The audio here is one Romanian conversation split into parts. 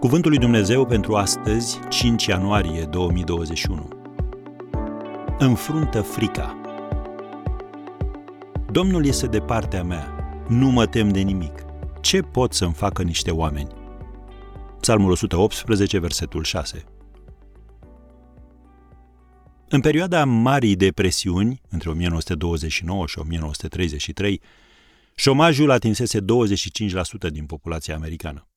Cuvântul lui Dumnezeu pentru astăzi, 5 ianuarie 2021. Înfruntă frica. Domnul este de partea mea, nu mă tem de nimic. Ce pot să-mi facă niște oameni? Psalmul 118, versetul 6. În perioada Marii Depresiuni, între 1929 și 1933, șomajul atinsese 25% din populația americană.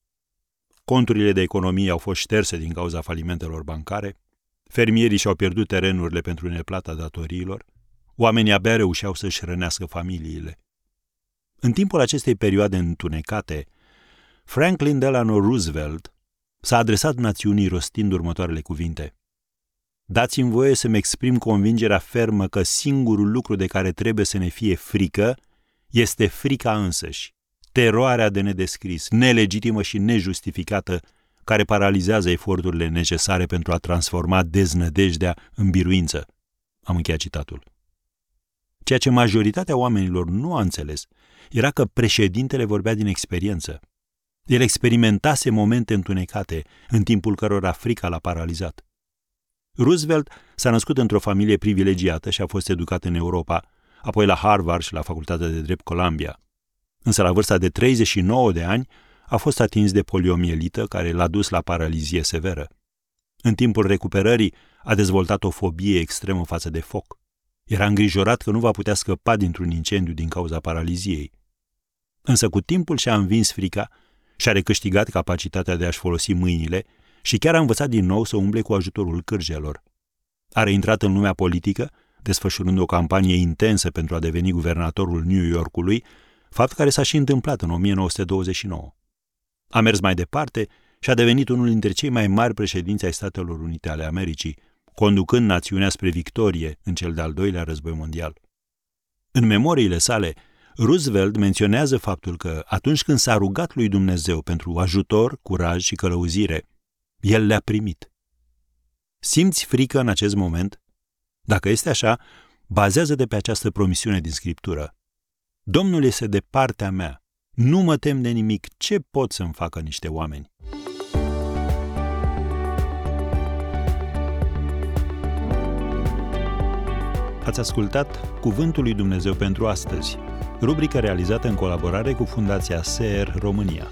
Conturile de economie au fost șterse din cauza falimentelor bancare, fermierii și-au pierdut terenurile pentru neplata datoriilor, oamenii abia reușeau să-și rănească familiile. În timpul acestei perioade întunecate, Franklin Delano Roosevelt s-a adresat națiunii rostind următoarele cuvinte. Dați-mi voie să-mi exprim convingerea fermă că singurul lucru de care trebuie să ne fie frică este frica însăși teroarea de nedescris, nelegitimă și nejustificată, care paralizează eforturile necesare pentru a transforma deznădejdea în biruință. Am încheiat citatul. Ceea ce majoritatea oamenilor nu a înțeles era că președintele vorbea din experiență. El experimentase momente întunecate, în timpul cărora frica l-a paralizat. Roosevelt s-a născut într-o familie privilegiată și a fost educat în Europa, apoi la Harvard și la Facultatea de Drept Columbia. Însă la vârsta de 39 de ani a fost atins de poliomielită care l-a dus la paralizie severă. În timpul recuperării a dezvoltat o fobie extremă față de foc. Era îngrijorat că nu va putea scăpa dintr-un incendiu din cauza paraliziei. Însă cu timpul și-a învins frica și a recâștigat capacitatea de a-și folosi mâinile și chiar a învățat din nou să umble cu ajutorul cârjelor. A reintrat în lumea politică, desfășurând o campanie intensă pentru a deveni guvernatorul New Yorkului fapt care s-a și întâmplat în 1929. A mers mai departe și a devenit unul dintre cei mai mari președinți ai Statelor Unite ale Americii, conducând națiunea spre victorie în cel de-al doilea război mondial. În memoriile sale, Roosevelt menționează faptul că atunci când s-a rugat lui Dumnezeu pentru ajutor, curaj și călăuzire, el le-a primit. Simți frică în acest moment? Dacă este așa, bazează de pe această promisiune din Scriptură. Domnul este de partea mea. Nu mă tem de nimic. Ce pot să-mi facă niște oameni? Ați ascultat Cuvântul lui Dumnezeu pentru astăzi, rubrica realizată în colaborare cu Fundația SER România.